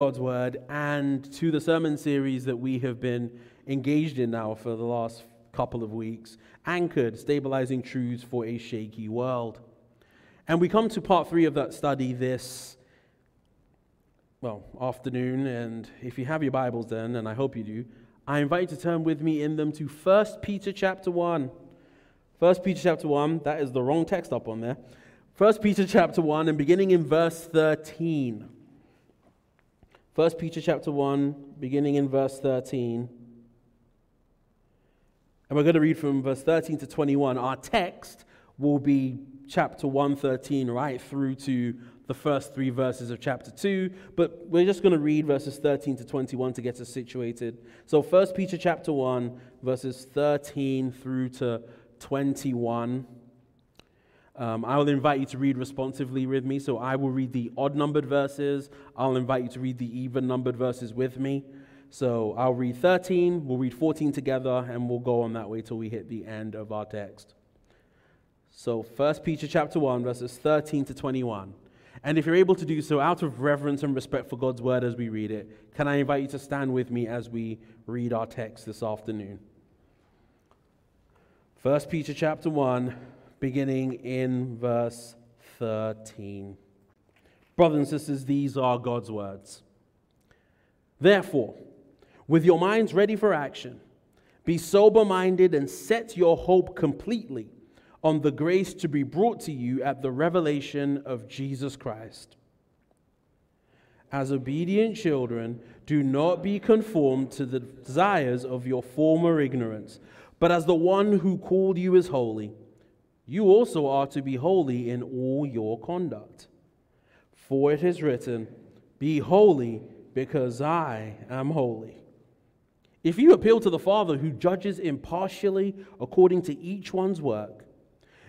God's word and to the sermon series that we have been engaged in now for the last couple of weeks Anchored Stabilizing Truths for a Shaky World. And we come to part three of that study this, well, afternoon. And if you have your Bibles then, and I hope you do, I invite you to turn with me in them to 1 Peter chapter 1. 1 Peter chapter 1, that is the wrong text up on there. 1 Peter chapter 1, and beginning in verse 13. 1 Peter chapter 1, beginning in verse 13. And we're going to read from verse 13 to 21. Our text will be chapter 113 right through to the first three verses of chapter 2, but we're just going to read verses 13 to 21 to get us situated. So 1 Peter chapter 1, verses 13 through to 21. Um, I will invite you to read responsively with me. So I will read the odd numbered verses. I'll invite you to read the even numbered verses with me. So I'll read 13, we'll read 14 together, and we'll go on that way till we hit the end of our text. So 1 Peter chapter 1, verses 13 to 21. And if you're able to do so out of reverence and respect for God's word as we read it, can I invite you to stand with me as we read our text this afternoon? 1 Peter chapter 1, beginning in verse 13. Brothers and sisters, these are God's words. Therefore, with your minds ready for action, be sober minded and set your hope completely on the grace to be brought to you at the revelation of Jesus Christ. As obedient children, do not be conformed to the desires of your former ignorance, but as the one who called you is holy you also are to be holy in all your conduct. For it is written, Be holy, because I am holy. If you appeal to the Father who judges impartially according to each one's work,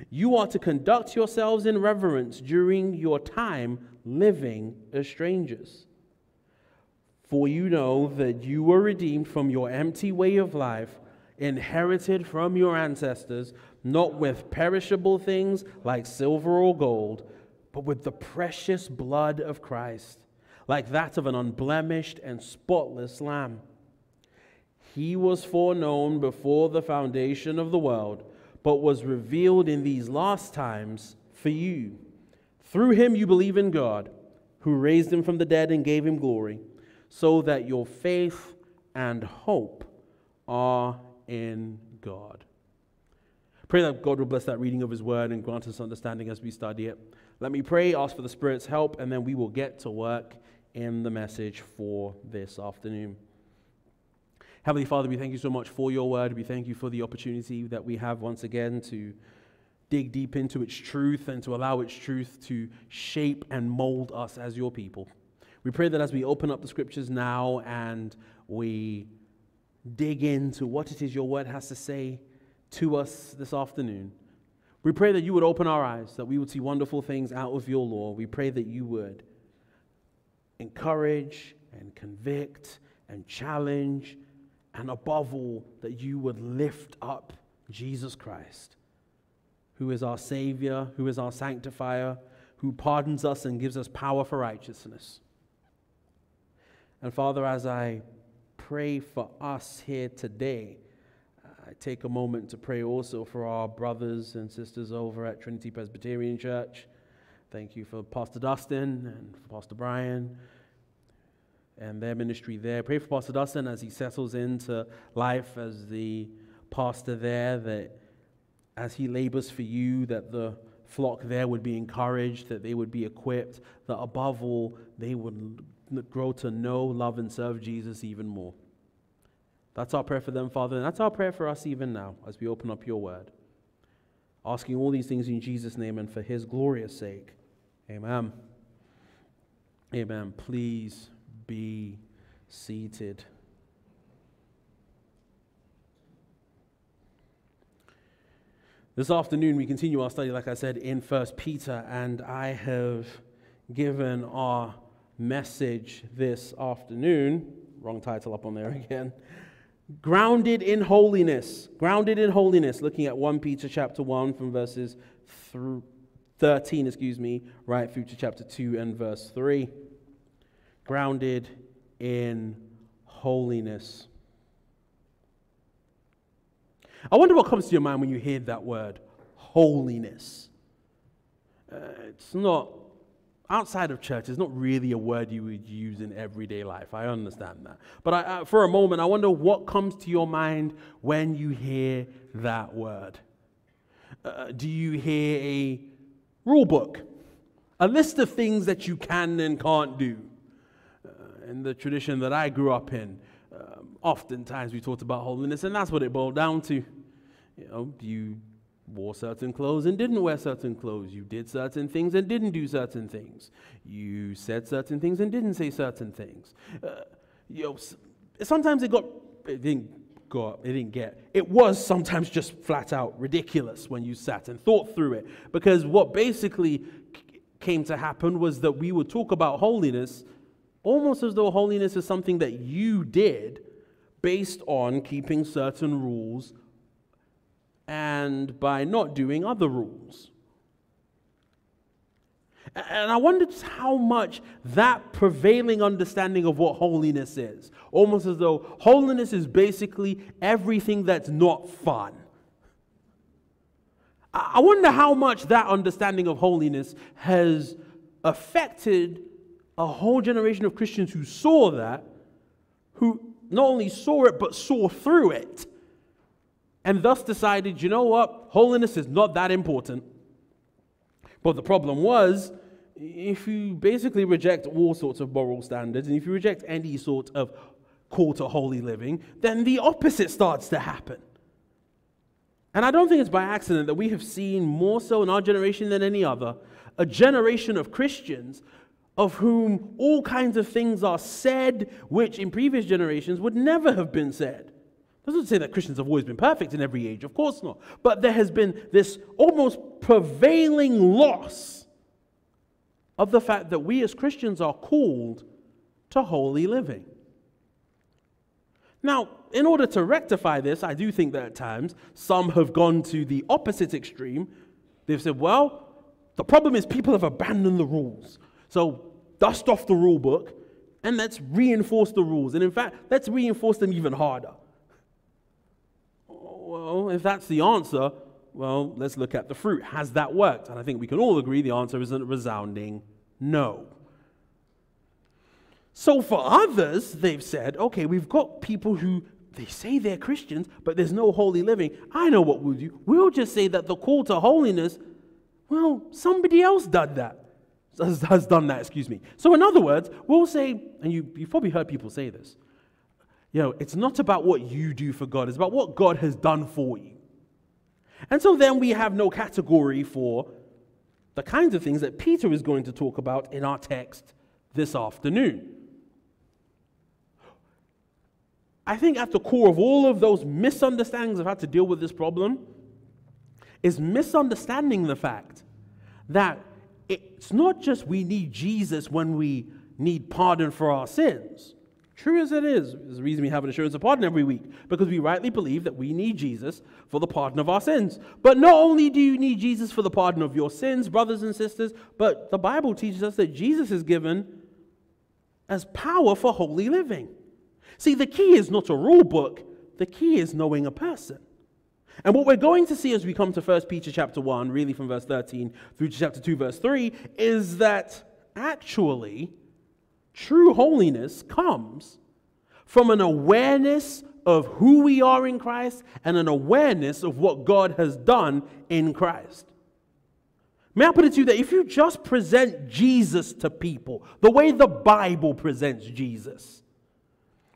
you are to conduct yourselves in reverence during your time living as strangers. For you know that you were redeemed from your empty way of life, inherited from your ancestors not with perishable things like silver or gold, but with the precious blood of Christ, like that of an unblemished and spotless lamb. He was foreknown before the foundation of the world, but was revealed in these last times for you. Through him you believe in God, who raised him from the dead and gave him glory, so that your faith and hope are in God. Pray that God will bless that reading of His word and grant us understanding as we study it. Let me pray, ask for the Spirit's help, and then we will get to work in the message for this afternoon. Heavenly Father, we thank you so much for your word. We thank you for the opportunity that we have once again to dig deep into its truth and to allow its truth to shape and mold us as your people. We pray that as we open up the scriptures now and we dig into what it is your word has to say, to us this afternoon. We pray that you would open our eyes, that we would see wonderful things out of your law. We pray that you would encourage and convict and challenge, and above all, that you would lift up Jesus Christ, who is our Savior, who is our sanctifier, who pardons us and gives us power for righteousness. And Father, as I pray for us here today, I take a moment to pray also for our brothers and sisters over at Trinity Presbyterian Church. Thank you for Pastor Dustin and for Pastor Brian and their ministry there. Pray for Pastor Dustin as he settles into life as the pastor there, that as he labors for you, that the flock there would be encouraged, that they would be equipped, that above all, they would grow to know, love, and serve Jesus even more. That's our prayer for them, Father, and that's our prayer for us even now as we open up your word. Asking all these things in Jesus' name and for his glorious sake. Amen. Amen. Please be seated. This afternoon, we continue our study, like I said, in First Peter, and I have given our message this afternoon. Wrong title up on there again grounded in holiness grounded in holiness looking at 1 peter chapter 1 from verses through 13 excuse me right through to chapter 2 and verse 3 grounded in holiness. I wonder what comes to your mind when you hear that word, holiness. Uh, it's not, outside of church, it's not really a word you would use in everyday life. I understand that. But I, for a moment, I wonder what comes to your mind when you hear that word. Uh, do you hear a rule book? A list of things that you can and can't do? Uh, in the tradition that I grew up in, um, oftentimes we talked about holiness, and that's what it boiled down to. You know, you wore certain clothes and didn't wear certain clothes. You did certain things and didn't do certain things. You said certain things and didn't say certain things. Uh, you know, sometimes it got it didn't go it didn't get. It was sometimes just flat out ridiculous when you sat and thought through it because what basically came to happen was that we would talk about holiness almost as though holiness is something that you did based on keeping certain rules and by not doing other rules. And I wondered how much that prevailing understanding of what holiness is, almost as though holiness is basically everything that's not fun. I wonder how much that understanding of holiness has affected a whole generation of Christians who saw that, who not only saw it, but saw through it, and thus decided, you know what, holiness is not that important. But the problem was, if you basically reject all sorts of moral standards, and if you reject any sort of call to holy living, then the opposite starts to happen. And I don't think it's by accident that we have seen more so in our generation than any other a generation of Christians of whom all kinds of things are said which in previous generations would never have been said. Doesn't say that Christians have always been perfect in every age, of course not. But there has been this almost prevailing loss of the fact that we as Christians are called to holy living. Now, in order to rectify this, I do think that at times some have gone to the opposite extreme. They've said, well, the problem is people have abandoned the rules. So dust off the rule book and let's reinforce the rules. And in fact, let's reinforce them even harder. Well, if that's the answer, well, let's look at the fruit. Has that worked? And I think we can all agree the answer is a resounding no. So for others, they've said, okay, we've got people who they say they're Christians, but there's no holy living. I know what we'll do. We'll just say that the call to holiness, well, somebody else did that. Has, has done that, excuse me. So, in other words, we'll say, and you, you've probably heard people say this, you know, it's not about what you do for God, it's about what God has done for you. And so then we have no category for the kinds of things that Peter is going to talk about in our text this afternoon. I think at the core of all of those misunderstandings of how to deal with this problem is misunderstanding the fact that it's not just we need Jesus when we need pardon for our sins. True as it is, is the reason we have an assurance of pardon every week, because we rightly believe that we need Jesus for the pardon of our sins. But not only do you need Jesus for the pardon of your sins, brothers and sisters, but the Bible teaches us that Jesus is given as power for holy living. See, the key is not a rule book, the key is knowing a person. And what we're going to see as we come to 1 Peter chapter 1, really from verse 13 through to chapter 2, verse 3, is that actually true holiness comes from an awareness of who we are in Christ and an awareness of what God has done in Christ. May I put it to you that if you just present Jesus to people the way the Bible presents Jesus,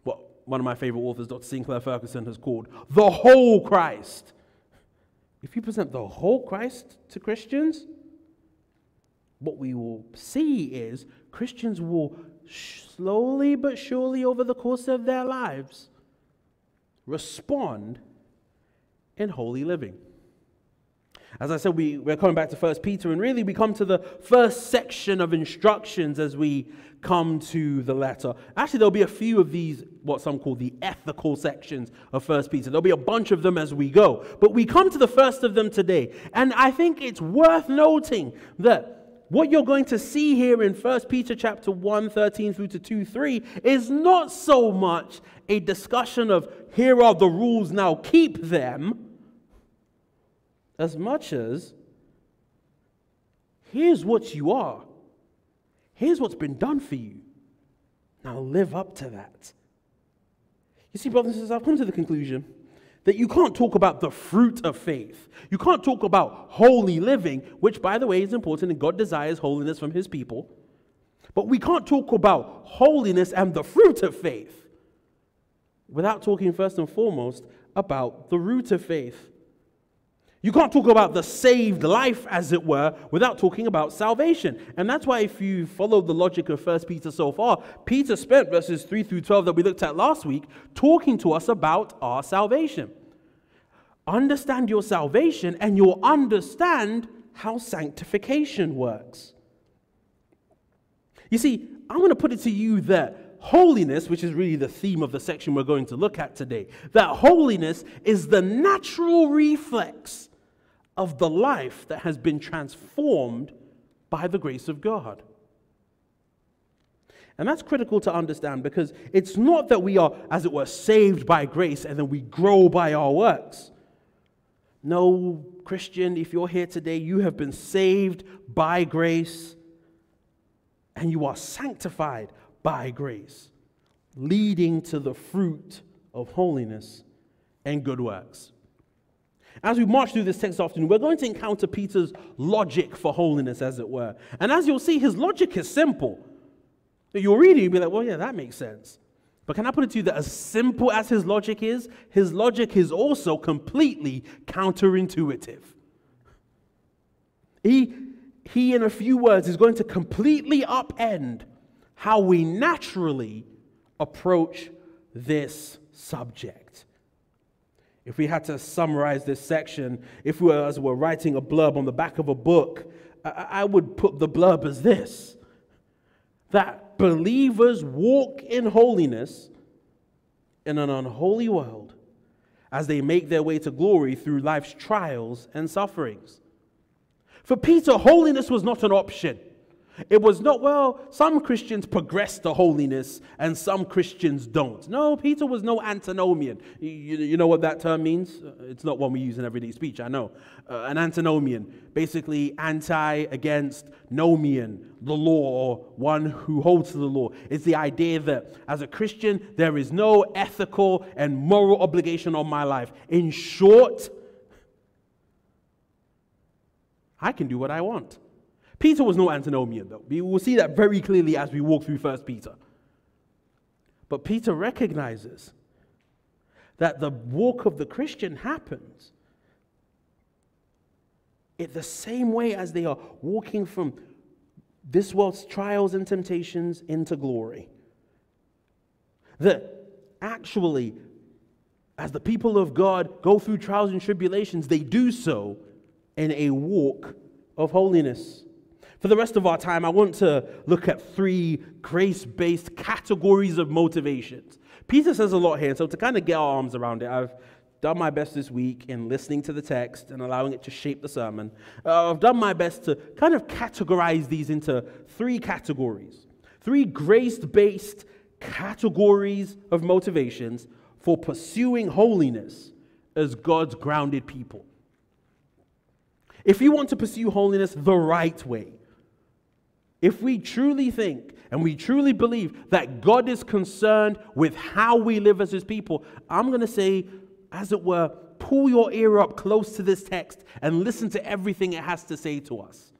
what one of my favorite authors, Dr. Sinclair Ferguson, has called the whole Christ. If you present the whole Christ to Christians, what we will see is Christians will slowly but surely over the course of their lives respond in holy living. As I said, we, we're coming back to First Peter, and really we come to the first section of instructions as we come to the letter. Actually, there'll be a few of these, what some call the ethical sections of First Peter. There'll be a bunch of them as we go. But we come to the first of them today. And I think it's worth noting that what you're going to see here in 1 Peter chapter 1, 13 through to 2, 3 is not so much a discussion of here are the rules, now keep them, as much as here's what you are, here's what's been done for you. Now live up to that. You see, brothers and sisters, I've come to the conclusion that you can't talk about the fruit of faith. You can't talk about holy living, which, by the way, is important, and God desires holiness from his people. But we can't talk about holiness and the fruit of faith without talking first and foremost about the root of faith. You can't talk about the saved life, as it were, without talking about salvation. And that's why, if you follow the logic of 1 Peter so far, Peter spent verses 3 through 12 that we looked at last week talking to us about our salvation. Understand your salvation, and you'll understand how sanctification works. You see, I'm going to put it to you that holiness, which is really the theme of the section we're going to look at today, that holiness is the natural reflex of the life that has been transformed by the grace of God. And that's critical to understand because it's not that we are, as it were, saved by grace and then we grow by our works. No, Christian, if you're here today, you have been saved by grace and you are sanctified by grace, leading to the fruit of holiness and good works. As we march through this text afternoon, we're going to encounter Peter's logic for holiness, as it were. And as you'll see, his logic is simple. You'll read it, you'll be like, well, yeah, that makes sense. But can I put it to you that as simple as his logic is, his logic is also completely counterintuitive. He, he, in a few words, is going to completely upend how we naturally approach this subject. If we had to summarize this section, if we were, as we were writing a blurb on the back of a book, I, I would put the blurb as this that believers walk in holiness in an unholy world as they make their way to glory through life's trials and sufferings. For Peter, holiness was not an option. It was not, well, some Christians progress to holiness and some Christians don't. No, Peter was no antinomian. You, you know what that term means? Uh, it's not one we use in everyday speech, I know. Uh, an antinomian, basically anti against nomian, the law, or one who holds to the law. It's the idea that as a Christian, there is no ethical and moral obligation on my life. In short, I can do what I want. Peter was no antinomian, though. We will see that very clearly as we walk through 1 Peter. But Peter recognizes that the walk of the Christian happens in the same way as they are walking from this world's trials and temptations into glory. That actually, as the people of God go through trials and tribulations, they do so in a walk of holiness. For the rest of our time, I want to look at three grace based categories of motivations. Peter says a lot here, so to kind of get our arms around it, I've done my best this week in listening to the text and allowing it to shape the sermon. Uh, I've done my best to kind of categorize these into three categories, three grace based categories of motivations for pursuing holiness as God's grounded people. If you want to pursue holiness the right way, if we truly think and we truly believe that God is concerned with how we live as his people, I'm going to say, as it were, pull your ear up close to this text and listen to everything it has to say to us.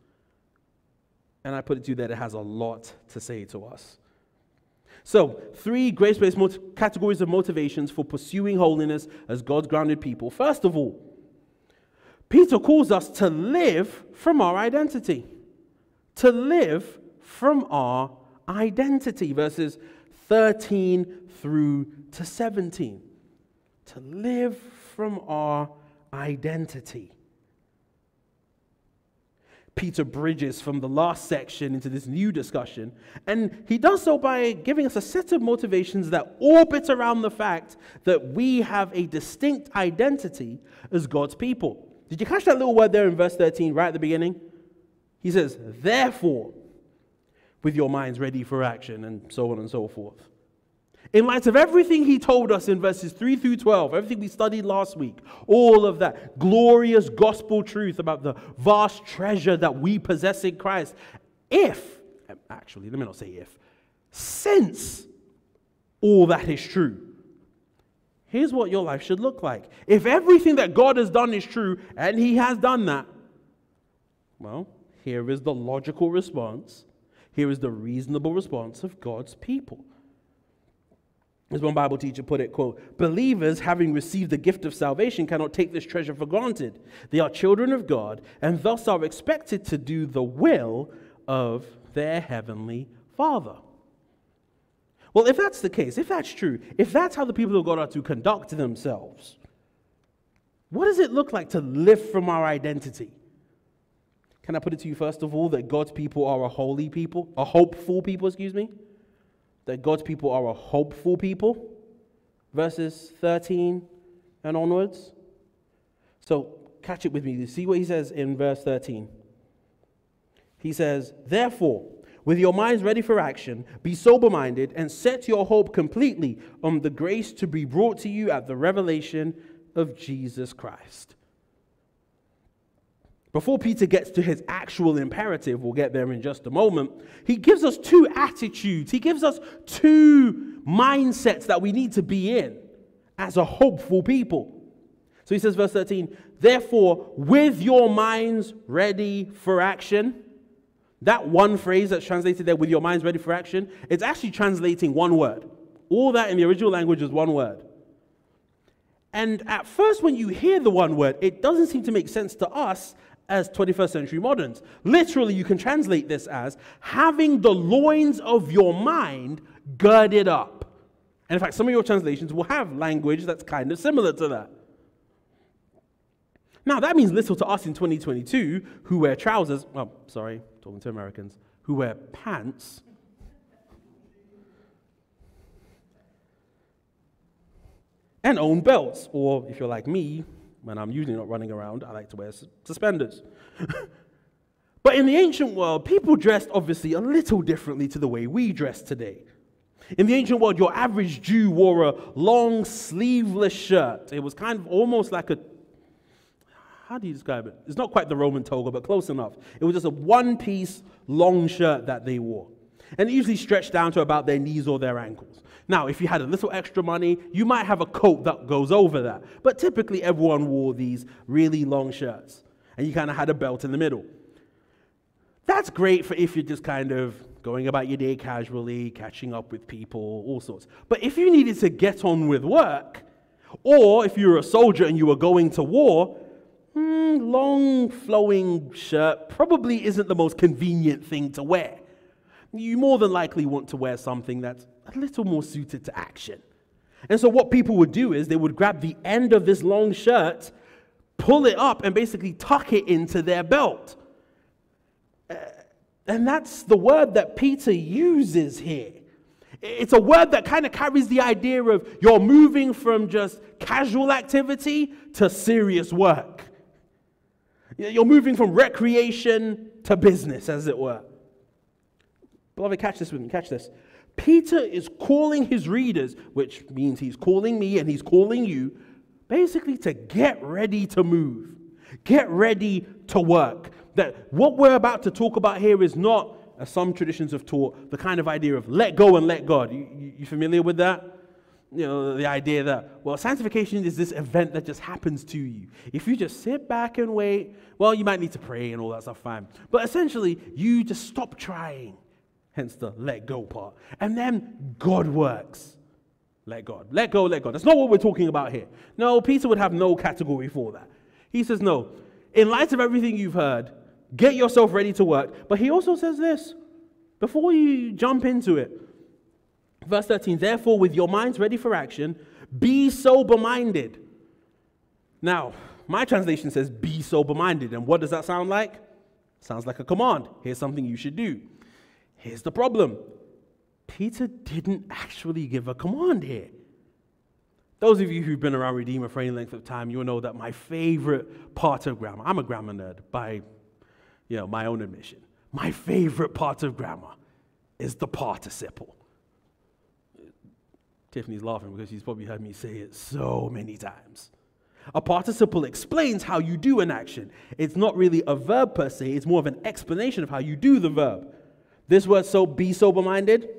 And I put it to you that it has a lot to say to us. So, three grace based categories of motivations for pursuing holiness as God's grounded people. First of all, Peter calls us to live from our identity to live from our identity. Verses 13 through to 17. To live from our identity. Peter bridges from the last section into this new discussion, and he does so by giving us a set of motivations that orbit around the fact that we have a distinct identity as God's people. Did you catch that little word there in verse 13, right at the beginning? He says, therefore, with your minds ready for action, and so on and so forth. In light of everything he told us in verses 3 through 12, everything we studied last week, all of that glorious gospel truth about the vast treasure that we possess in Christ, if, actually, let me not say if, since all that is true, here's what your life should look like. If everything that God has done is true, and he has done that, well, here is the logical response. Here is the reasonable response of God's people. As one Bible teacher put it, quote, believers having received the gift of salvation cannot take this treasure for granted. They are children of God and thus are expected to do the will of their heavenly Father. Well, if that's the case, if that's true, if that's how the people of God are to conduct themselves, what does it look like to live from our identity? Can I put it to you, first of all, that God's people are a holy people, a hopeful people, excuse me? That God's people are a hopeful people? Verses 13 and onwards. So, catch it with me. See what he says in verse 13. He says, Therefore, with your minds ready for action, be sober minded and set your hope completely on the grace to be brought to you at the revelation of Jesus Christ. Before Peter gets to his actual imperative, we'll get there in just a moment, he gives us two attitudes. He gives us two mindsets that we need to be in as a hopeful people. So he says, verse 13, therefore, with your minds ready for action. That one phrase that's translated there, with your minds ready for action, it's actually translating one word. All that in the original language is one word. And at first, when you hear the one word, it doesn't seem to make sense to us as 21st century moderns. Literally, you can translate this as having the loins of your mind girded up. And in fact, some of your translations will have language that's kind of similar to that. Now, that means little to us in 2022 who wear trousers. Oh, sorry, talking to Americans, who wear pants. And own belts, or if you're like me, when I'm usually not running around, I like to wear suspenders. but in the ancient world, people dressed obviously a little differently to the way we dress today. In the ancient world, your average Jew wore a long sleeveless shirt. It was kind of almost like a how do you describe it? It's not quite the Roman toga, but close enough. It was just a one piece long shirt that they wore. And it usually stretched down to about their knees or their ankles. Now, if you had a little extra money, you might have a coat that goes over that. But typically, everyone wore these really long shirts, and you kind of had a belt in the middle. That's great for if you're just kind of going about your day casually, catching up with people, all sorts. But if you needed to get on with work, or if you were a soldier and you were going to war, hmm, long flowing shirt probably isn't the most convenient thing to wear. You more than likely want to wear something that's a little more suited to action. And so, what people would do is they would grab the end of this long shirt, pull it up, and basically tuck it into their belt. Uh, and that's the word that Peter uses here. It's a word that kind of carries the idea of you're moving from just casual activity to serious work. You're moving from recreation to business, as it were. Beloved, catch this with me, catch this. Peter is calling his readers, which means he's calling me and he's calling you, basically to get ready to move, get ready to work. That what we're about to talk about here is not, as some traditions have taught, the kind of idea of let go and let God. You, you, you familiar with that? You know, the idea that, well, sanctification is this event that just happens to you. If you just sit back and wait, well, you might need to pray and all that stuff, fine. But essentially, you just stop trying hence the let go part. And then God works. Let God. Let go, let God. That's not what we're talking about here. No, Peter would have no category for that. He says, no, in light of everything you've heard, get yourself ready to work. But he also says this before you jump into it. Verse 13, therefore, with your minds ready for action, be sober minded. Now, my translation says be sober minded. And what does that sound like? Sounds like a command. Here's something you should do. Here's the problem Peter didn't actually give a command here. Those of you who've been around Redeemer for any length of time, you'll know that my favorite part of grammar, I'm a grammar nerd by you know, my own admission. My favorite part of grammar is the participle. Tiffany's laughing because she's probably heard me say it so many times. A participle explains how you do an action. It's not really a verb per se, it's more of an explanation of how you do the verb. This word, so be sober minded,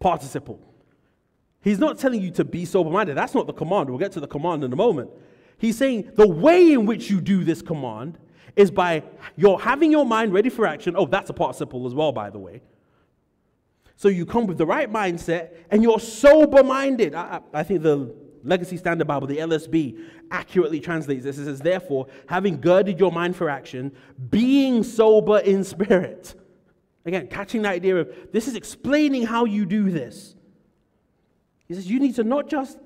participle. He's not telling you to be sober minded. That's not the command. We'll get to the command in a moment. He's saying the way in which you do this command is by your having your mind ready for action. Oh, that's a participle as well, by the way. So you come with the right mindset and you're sober minded. I, I, think the Legacy Standard Bible, the LSB, accurately translates this. It says, Therefore, having girded your mind for action, being sober in spirit. Again, catching that idea of this is explaining how you do this. He says, You need to not just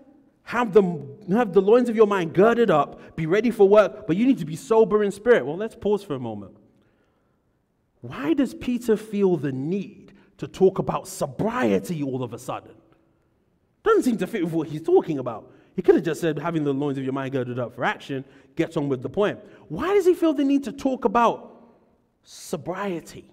have the, have the loins of your mind girded up, be ready for work, but you need to be sober in spirit. Well, let's pause for a moment. Why does Peter feel the need to talk about sobriety all of a sudden? Doesn't seem to fit with what he's talking about. He could have just said, having the loins of your mind girded up for action, gets on with the point. Why does he feel the need to talk about sobriety?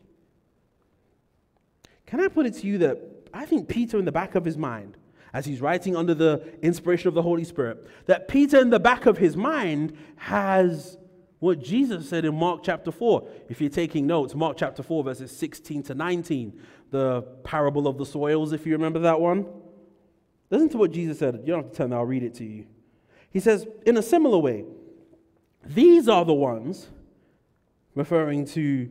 Can I put it to you that I think Peter, in the back of his mind, as he's writing under the inspiration of the Holy Spirit, that Peter, in the back of his mind, has what Jesus said in Mark chapter 4. If you're taking notes, Mark chapter 4, verses 16 to 19, the parable of the soils, if you remember that one. Listen to what Jesus said. You don't have to me, I'll read it to you. He says, in a similar way, these are the ones, referring to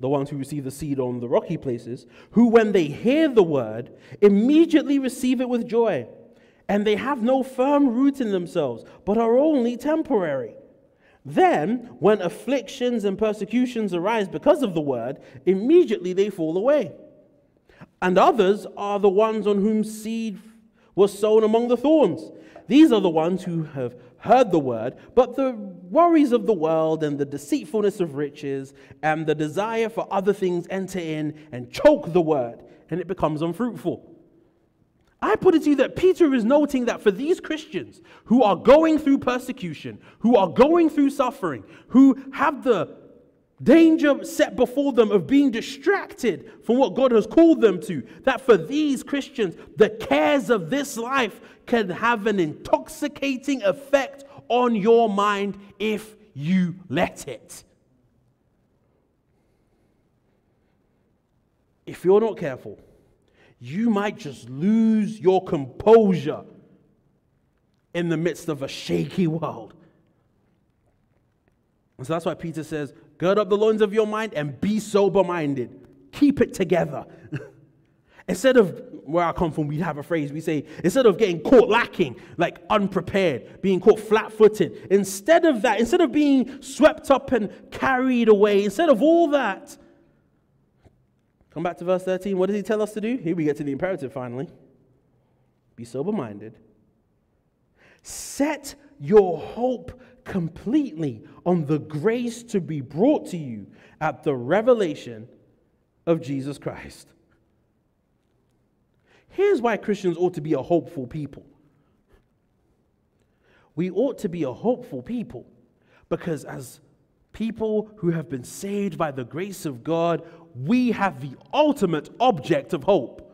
the ones who receive the seed on the rocky places, who, when they hear the word, immediately receive it with joy. And they have no firm root in themselves, but are only temporary. Then, when afflictions and persecutions arise because of the word, immediately they fall away. And others are the ones on whom seed was sown among the thorns. These are the ones who have heard the word, but the worries of the world and the deceitfulness of riches and the desire for other things enter in and choke the word, and it becomes unfruitful. I put it to you that Peter is noting that for these Christians who are going through persecution, who are going through suffering, who have the danger set before them of being distracted from what God has called them to. That for these Christians, the cares of this life can have an intoxicating effect on your mind if you let it. If you're not careful, you might just lose your composure in the midst of a shaky world. And so that's why Peter says, Gird up the loins of your mind and be sober minded. Keep it together. instead of where I come from, we have a phrase we say, instead of getting caught lacking, like unprepared, being caught flat footed, instead of that, instead of being swept up and carried away, instead of all that, come back to verse 13. What does he tell us to do? Here we get to the imperative finally be sober minded. Set your hope completely on the grace to be brought to you at the revelation of Jesus Christ. Here's why Christians ought to be a hopeful people. We ought to be a hopeful people because, as people who have been saved by the grace of God, we have the ultimate object of hope.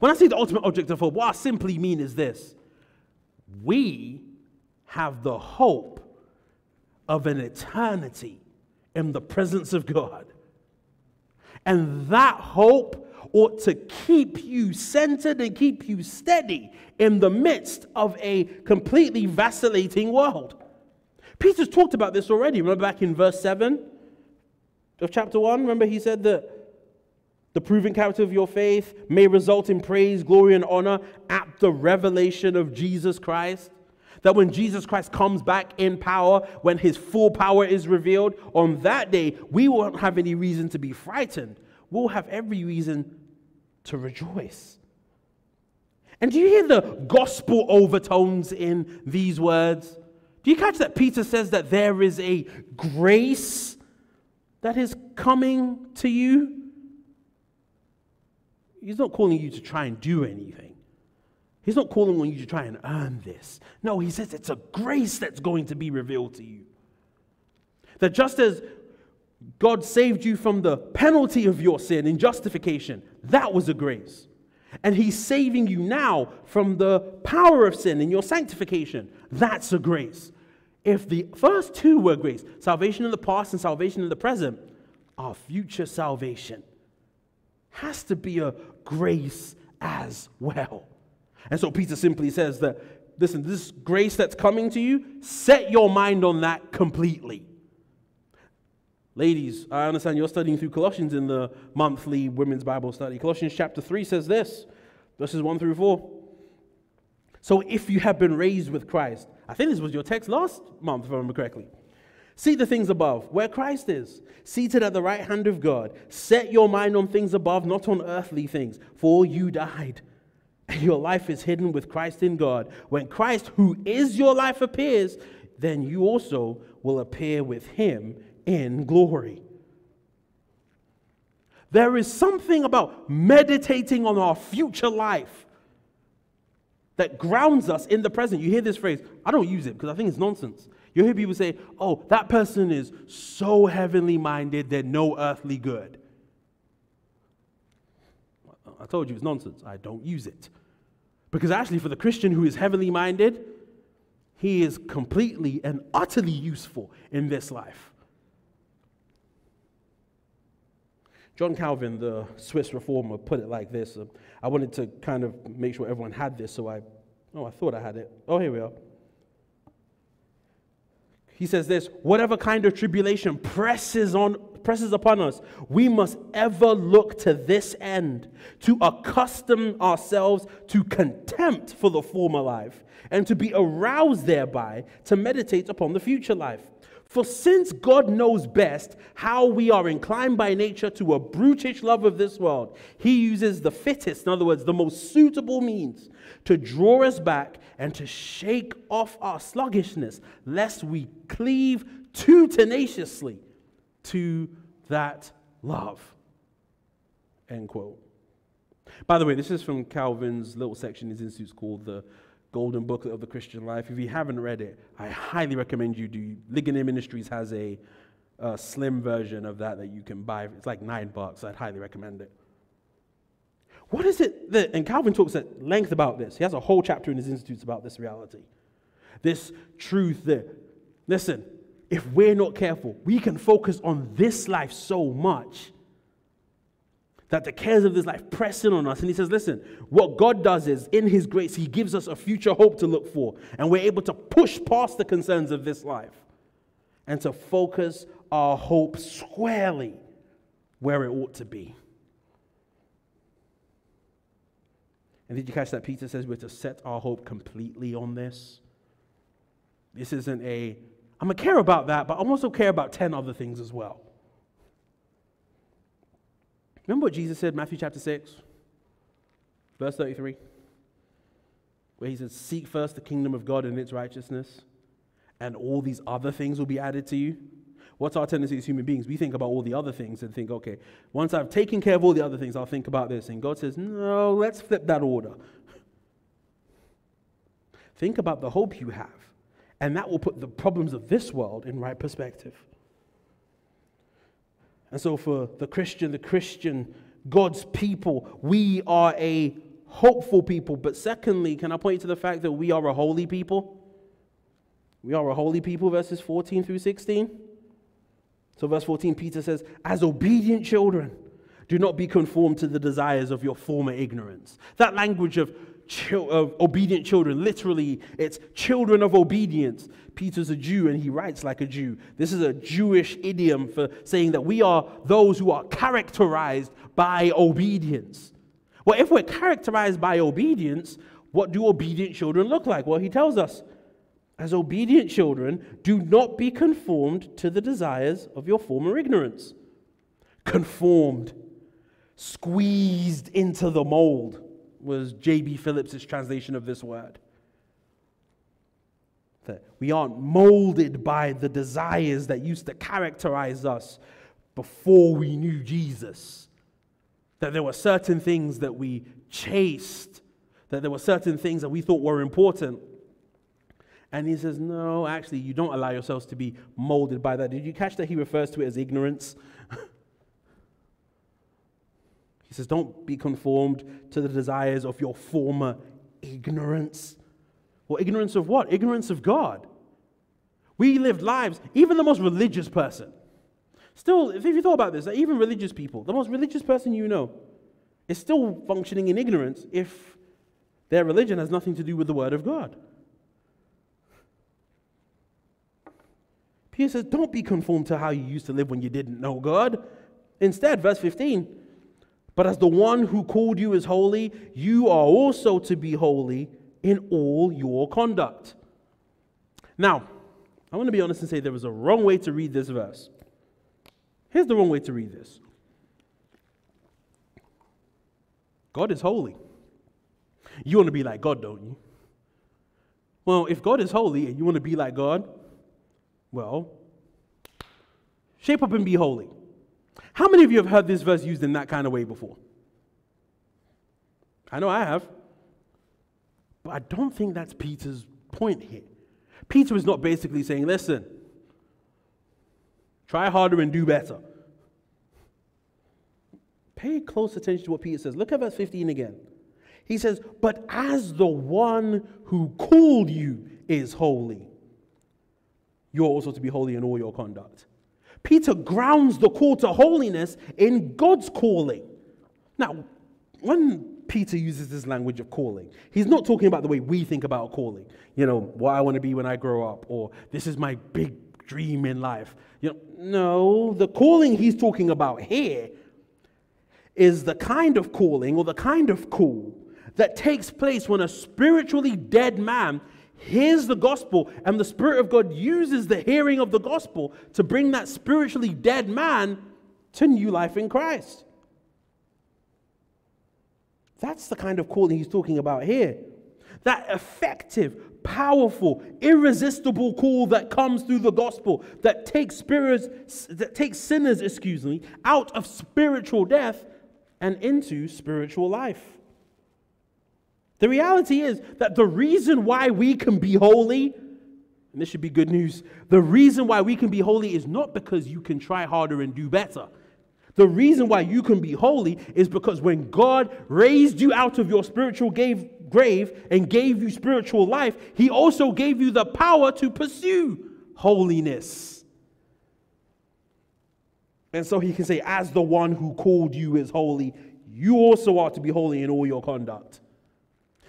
When I say the ultimate object of hope, what I simply mean is this we have the hope of an eternity in the presence of God. And that hope ought to keep you centered and keep you steady in the midst of a completely vacillating world. Peter's talked about this already. Remember back in verse 7 of chapter 1? Remember he said that the proven character of your faith may result in praise, glory, and honor at the revelation of Jesus Christ. That when Jesus Christ comes back in power, when his full power is revealed, on that day, we won't have any reason to be frightened. We'll have every reason to rejoice. And do you hear the gospel overtones in these words? Do you catch that Peter says that there is a grace that is coming to you? He's not calling you to try and do anything. He's not calling on you to try and earn this. No, he says it's a grace that's going to be revealed to you. That just as God saved you from the penalty of your sin in justification. That was a grace. And He's saving you now from the power of sin in your sanctification. That's a grace. If the first two were grace, salvation in the past and salvation in the present, our future salvation has to be a grace as well. And so Peter simply says that, listen, this grace that's coming to you, set your mind on that completely. Ladies, I understand you're studying through Colossians in the monthly women's Bible study. Colossians chapter 3 says this, verses 1 through 4. So if you have been raised with Christ, I think this was your text last month, if I remember correctly. See the things above, where Christ is, seated at the right hand of God. Set your mind on things above, not on earthly things, for you died. And your life is hidden with Christ in God. When Christ, who is your life, appears, then you also will appear with him in glory. There is something about meditating on our future life that grounds us in the present. You hear this phrase, I don't use it because I think it's nonsense. You hear people say, oh, that person is so heavenly minded, they're no earthly good. I told you it's nonsense. I don't use it. Because actually, for the Christian who is heavenly minded, he is completely and utterly useful in this life. John Calvin, the Swiss reformer, put it like this. Uh, I wanted to kind of make sure everyone had this, so I, oh, I thought I had it. Oh, here we are. He says this whatever kind of tribulation presses on presses upon us, we must ever look to this end, to accustom ourselves to contempt for the former life, and to be aroused thereby to meditate upon the future life. For since God knows best how we are inclined by nature to a brutish love of this world, he uses the fittest, in other words, the most suitable means to draw us back and to shake off our sluggishness, lest we cleave too tenaciously to that love. End quote. By the way, this is from Calvin's little section in his institute called the Golden Booklet of the Christian Life. If you haven't read it, I highly recommend you do. Ligonier Ministries has a, a slim version of that that you can buy. It's like nine bucks. I'd highly recommend it. What is it that, and Calvin talks at length about this. He has a whole chapter in his institutes about this reality. This truth that, listen, if we're not careful, we can focus on this life so much that the cares of this life press in on us. And he says, listen, what God does is, in his grace, he gives us a future hope to look for. And we're able to push past the concerns of this life and to focus our hope squarely where it ought to be. And did you catch that? Peter says we're to set our hope completely on this. This isn't a, I'm going to care about that, but I'm also care about 10 other things as well. Remember what Jesus said, Matthew chapter 6, verse 33? Where he says, Seek first the kingdom of God and its righteousness, and all these other things will be added to you. What's our tendency as human beings? We think about all the other things and think, okay, once I've taken care of all the other things, I'll think about this. And God says, no, let's flip that order. think about the hope you have, and that will put the problems of this world in right perspective. And so, for the Christian, the Christian, God's people, we are a hopeful people. But secondly, can I point you to the fact that we are a holy people? We are a holy people, verses 14 through 16. So, verse 14, Peter says, As obedient children, do not be conformed to the desires of your former ignorance. That language of of obedient children. Literally, it's children of obedience. Peter's a Jew and he writes like a Jew. This is a Jewish idiom for saying that we are those who are characterized by obedience. Well, if we're characterized by obedience, what do obedient children look like? Well, he tells us as obedient children, do not be conformed to the desires of your former ignorance. Conformed, squeezed into the mold was J.B. Phillips' translation of this word. That we aren't molded by the desires that used to characterize us before we knew Jesus. That there were certain things that we chased, that there were certain things that we thought were important. And he says, No, actually, you don't allow yourselves to be molded by that. Did you catch that he refers to it as ignorance? He says, Don't be conformed to the desires of your former ignorance. Well, ignorance of what? Ignorance of God. We lived lives, even the most religious person. Still, if you thought about this, even religious people, the most religious person you know, is still functioning in ignorance if their religion has nothing to do with the Word of God. Peter says, Don't be conformed to how you used to live when you didn't know God. Instead, verse 15, but as the one who called you is holy, you are also to be holy in all your conduct. Now, I want to be honest and say there was a wrong way to read this verse. Here's the wrong way to read this God is holy. You want to be like God, don't you? Well, if God is holy and you want to be like God, well, shape up and be holy. How many of you have heard this verse used in that kind of way before? I know I have. But I don't think that's Peter's point here. Peter is not basically saying, listen, try harder and do better. Pay close attention to what Peter says. Look at verse 15 again. He says, But as the one who called you is holy, you're also to be holy in all your conduct. Peter grounds the call to holiness in God's calling. Now, when Peter uses this language of calling, he's not talking about the way we think about calling. You know, what I want to be when I grow up, or this is my big dream in life. You know, no, the calling he's talking about here is the kind of calling or the kind of call that takes place when a spiritually dead man hears the gospel and the Spirit of God uses the hearing of the gospel to bring that spiritually dead man to new life in Christ. That's the kind of calling he's talking about here. That effective, powerful, irresistible call that comes through the gospel that takes spirits that takes sinners, excuse me, out of spiritual death and into spiritual life. The reality is that the reason why we can be holy, and this should be good news, the reason why we can be holy is not because you can try harder and do better. The reason why you can be holy is because when God raised you out of your spiritual grave and gave you spiritual life, He also gave you the power to pursue holiness. And so He can say, As the one who called you is holy, you also are to be holy in all your conduct.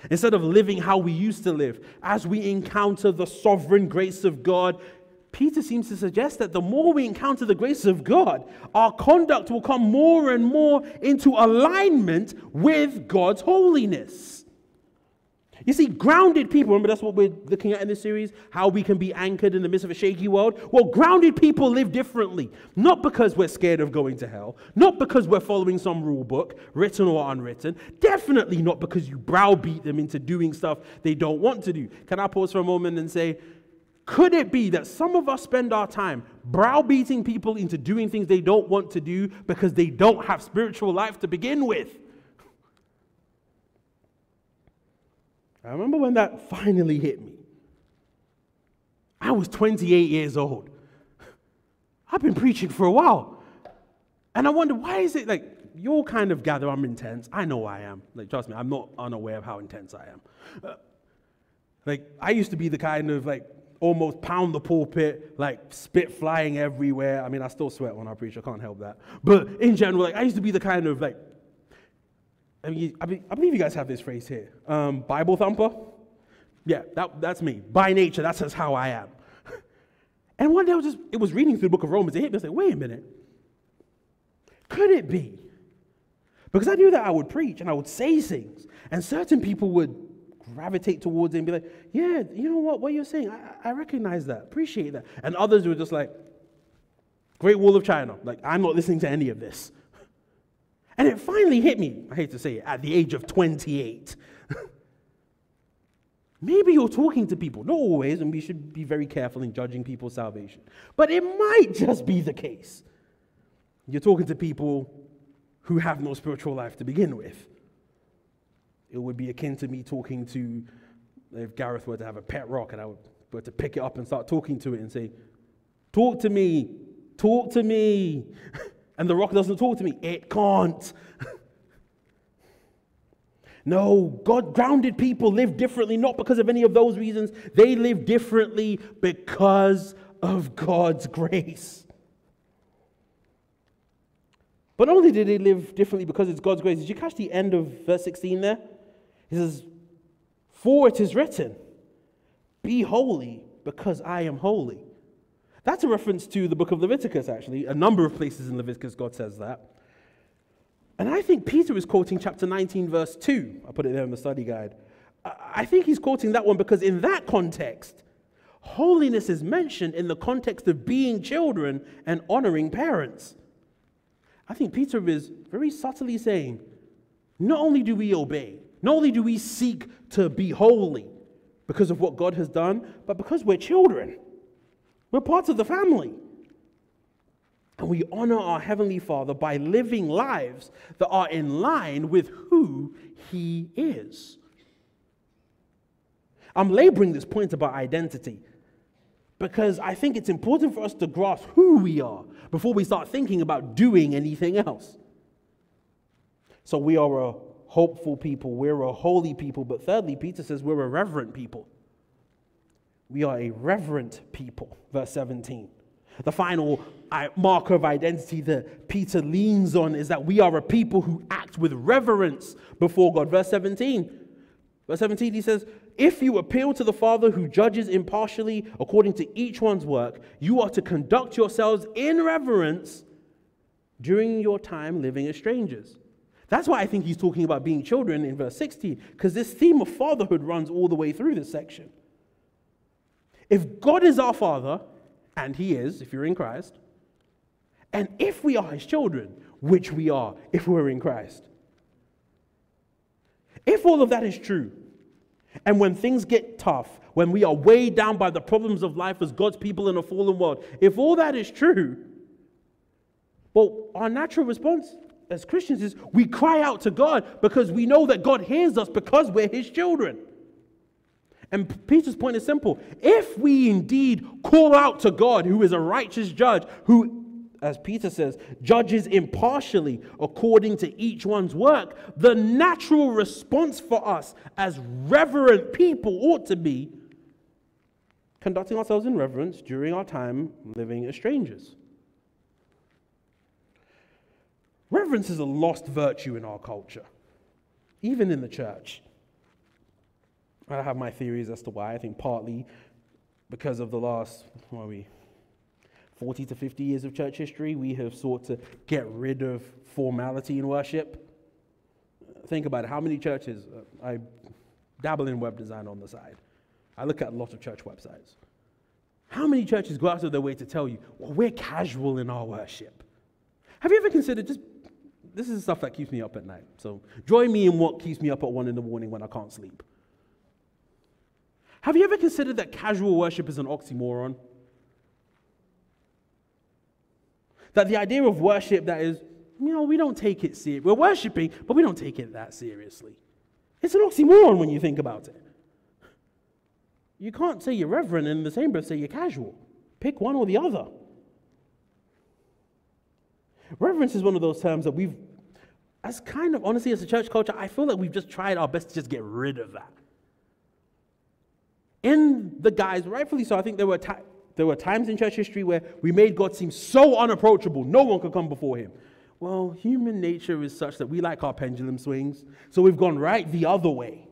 Instead of living how we used to live, as we encounter the sovereign grace of God, Peter seems to suggest that the more we encounter the grace of God, our conduct will come more and more into alignment with God's holiness. You see, grounded people, remember that's what we're looking at in this series, how we can be anchored in the midst of a shaky world? Well, grounded people live differently. Not because we're scared of going to hell, not because we're following some rule book, written or unwritten, definitely not because you browbeat them into doing stuff they don't want to do. Can I pause for a moment and say, could it be that some of us spend our time browbeating people into doing things they don't want to do because they don't have spiritual life to begin with? I remember when that finally hit me. I was 28 years old. I've been preaching for a while. And I wonder, why is it like you're kind of gather I'm intense? I know I am. Like, trust me, I'm not unaware of how intense I am. Uh, like, I used to be the kind of like almost pound the pulpit, like spit flying everywhere. I mean, I still sweat when I preach, I can't help that. But in general, like, I used to be the kind of like I, mean, I, believe you guys have this phrase here um, Bible thumper. Yeah, that, that's me. By nature, that's just how I am. and one day I was just, it was reading through the book of Romans. It hit me. I said, wait a minute. Could it be? Because I knew that I would preach and I would say things, and certain people would gravitate towards it and be like, yeah, you know what, what you're saying, I, I recognize that, appreciate that. And others were just like, Great Wall of China. Like, I'm not listening to any of this. And it finally hit me, I hate to say it, at the age of 28. Maybe you're talking to people, not always, and we should be very careful in judging people's salvation. But it might just be the case. You're talking to people who have no spiritual life to begin with. It would be akin to me talking to, if Gareth were to have a pet rock and I would we to pick it up and start talking to it and say, Talk to me, talk to me. And the rock doesn't talk to me, it can't. no, God grounded people live differently, not because of any of those reasons. They live differently because of God's grace. But not only did they live differently because it's God's grace, did you catch the end of verse 16 there? He says, For it is written, Be holy because I am holy. That's a reference to the book of Leviticus, actually. A number of places in Leviticus, God says that. And I think Peter is quoting chapter 19, verse 2. I put it there in the study guide. I think he's quoting that one because, in that context, holiness is mentioned in the context of being children and honoring parents. I think Peter is very subtly saying, not only do we obey, not only do we seek to be holy because of what God has done, but because we're children. We're parts of the family. And we honor our Heavenly Father by living lives that are in line with who He is. I'm laboring this point about identity because I think it's important for us to grasp who we are before we start thinking about doing anything else. So we are a hopeful people, we're a holy people, but thirdly, Peter says we're a reverent people. We are a reverent people, verse 17. The final uh, marker of identity that Peter leans on is that we are a people who act with reverence before God. Verse 17. Verse 17, he says, If you appeal to the Father who judges impartially according to each one's work, you are to conduct yourselves in reverence during your time living as strangers. That's why I think he's talking about being children in verse 16, because this theme of fatherhood runs all the way through this section. If God is our Father, and He is, if you're in Christ, and if we are His children, which we are if we're in Christ, if all of that is true, and when things get tough, when we are weighed down by the problems of life as God's people in a fallen world, if all that is true, well, our natural response as Christians is we cry out to God because we know that God hears us because we're His children. And Peter's point is simple. If we indeed call out to God, who is a righteous judge, who, as Peter says, judges impartially according to each one's work, the natural response for us as reverent people ought to be conducting ourselves in reverence during our time living as strangers. Reverence is a lost virtue in our culture, even in the church. I have my theories as to why. I think partly because of the last, what are we, 40 to 50 years of church history, we have sought to get rid of formality in worship. Think about it. How many churches? Uh, I dabble in web design on the side. I look at a lot of church websites. How many churches go out of their way to tell you, well, we're casual in our worship? Have you ever considered just this is stuff that keeps me up at night. So join me in what keeps me up at one in the morning when I can't sleep. Have you ever considered that casual worship is an oxymoron? That the idea of worship that is, you know, we don't take it seriously. We're worshiping, but we don't take it that seriously. It's an oxymoron when you think about it. You can't say you're reverent and in the same breath say you're casual. Pick one or the other. Reverence is one of those terms that we've, as kind of honestly, as a church culture, I feel like we've just tried our best to just get rid of that in the guise, rightfully so, I think there were, there were times in church history where we made God seem so unapproachable, no one could come before him. Well, human nature is such that we like our pendulum swings, so we've gone right the other way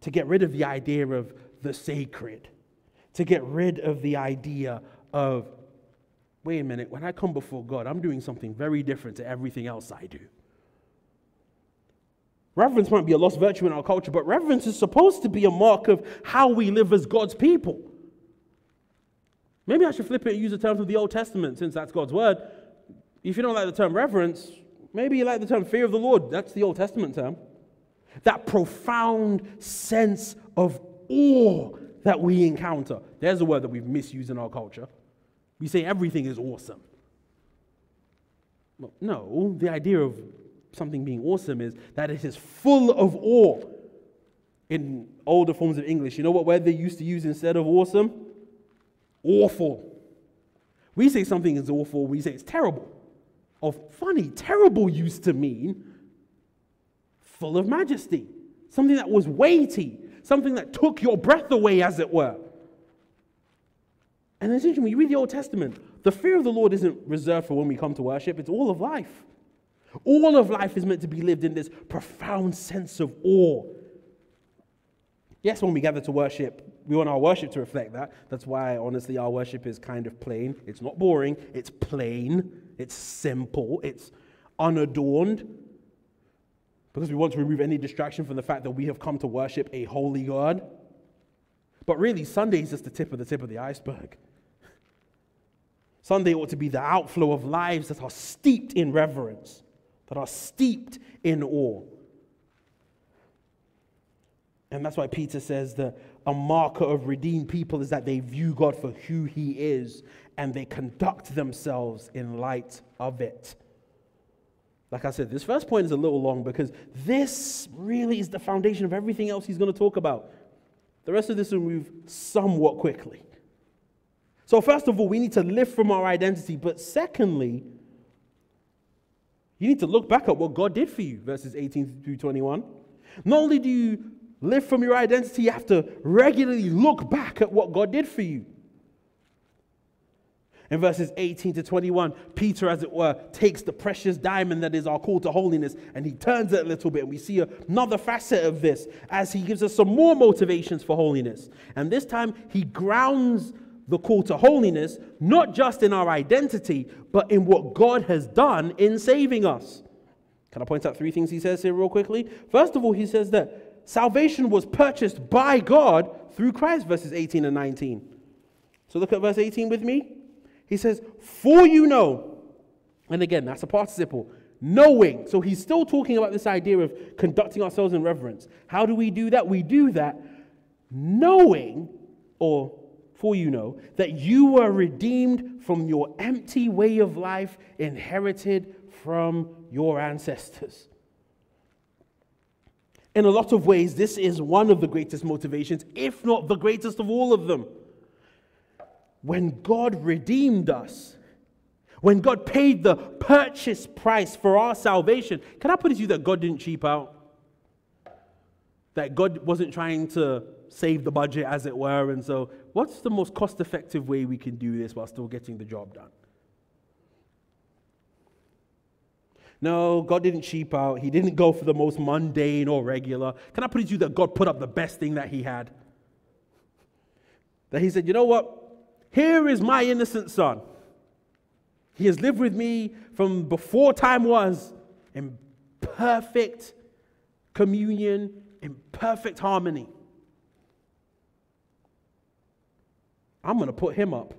to get rid of the idea of the sacred, to get rid of the idea of, wait a minute, when I come before God, I'm doing something very different to everything else I do. Reverence might be a lost virtue in our culture, but reverence is supposed to be a mark of how we live as God's people. Maybe I should flip it and use the terms of the Old Testament since that's God's word. If you don't like the term reverence, maybe you like the term fear of the Lord. That's the Old Testament term. That profound sense of awe that we encounter. There's a word that we've misused in our culture. We say everything is awesome. No, the idea of something being awesome is that it is full of awe. in older forms of English, you know what word they used to use instead of awesome? Awful. We say something is awful, we say it's terrible. Or funny, terrible used to mean full of majesty, something that was weighty, something that took your breath away, as it were. And essentially, when you read the Old Testament, the fear of the Lord isn't reserved for when we come to worship, it's all of life. All of life is meant to be lived in this profound sense of awe. Yes, when we gather to worship, we want our worship to reflect that. That's why, honestly, our worship is kind of plain. It's not boring, it's plain, it's simple, it's unadorned. Because we want to remove any distraction from the fact that we have come to worship a holy God. But really, Sunday is just the tip of the tip of the iceberg. Sunday ought to be the outflow of lives that are steeped in reverence, that are steeped in awe. And that's why Peter says that a marker of redeemed people is that they view God for who he is and they conduct themselves in light of it. Like I said, this first point is a little long because this really is the foundation of everything else he's going to talk about. The rest of this will move somewhat quickly. So, first of all, we need to live from our identity. But secondly, you need to look back at what God did for you, verses 18 through 21. Not only do you live from your identity, you have to regularly look back at what God did for you. In verses 18 to 21, Peter, as it were, takes the precious diamond that is our call to holiness and he turns it a little bit. And we see another facet of this as he gives us some more motivations for holiness. And this time, he grounds the call to holiness, not just in our identity, but in what God has done in saving us. Can I point out three things he says here, real quickly? First of all, he says that salvation was purchased by God through Christ, verses 18 and 19. So look at verse 18 with me. He says, For you know, and again, that's a participle, knowing. So he's still talking about this idea of conducting ourselves in reverence. How do we do that? We do that knowing or for you know, that you were redeemed from your empty way of life inherited from your ancestors. In a lot of ways, this is one of the greatest motivations, if not the greatest of all of them. When God redeemed us, when God paid the purchase price for our salvation, can I put it to you that God didn't cheap out? That God wasn't trying to save the budget, as it were. And so, what's the most cost effective way we can do this while still getting the job done? No, God didn't cheap out. He didn't go for the most mundane or regular. Can I put it to you that God put up the best thing that He had? That He said, you know what? Here is my innocent son. He has lived with me from before time was in perfect communion, in perfect harmony. I'm going to put him up.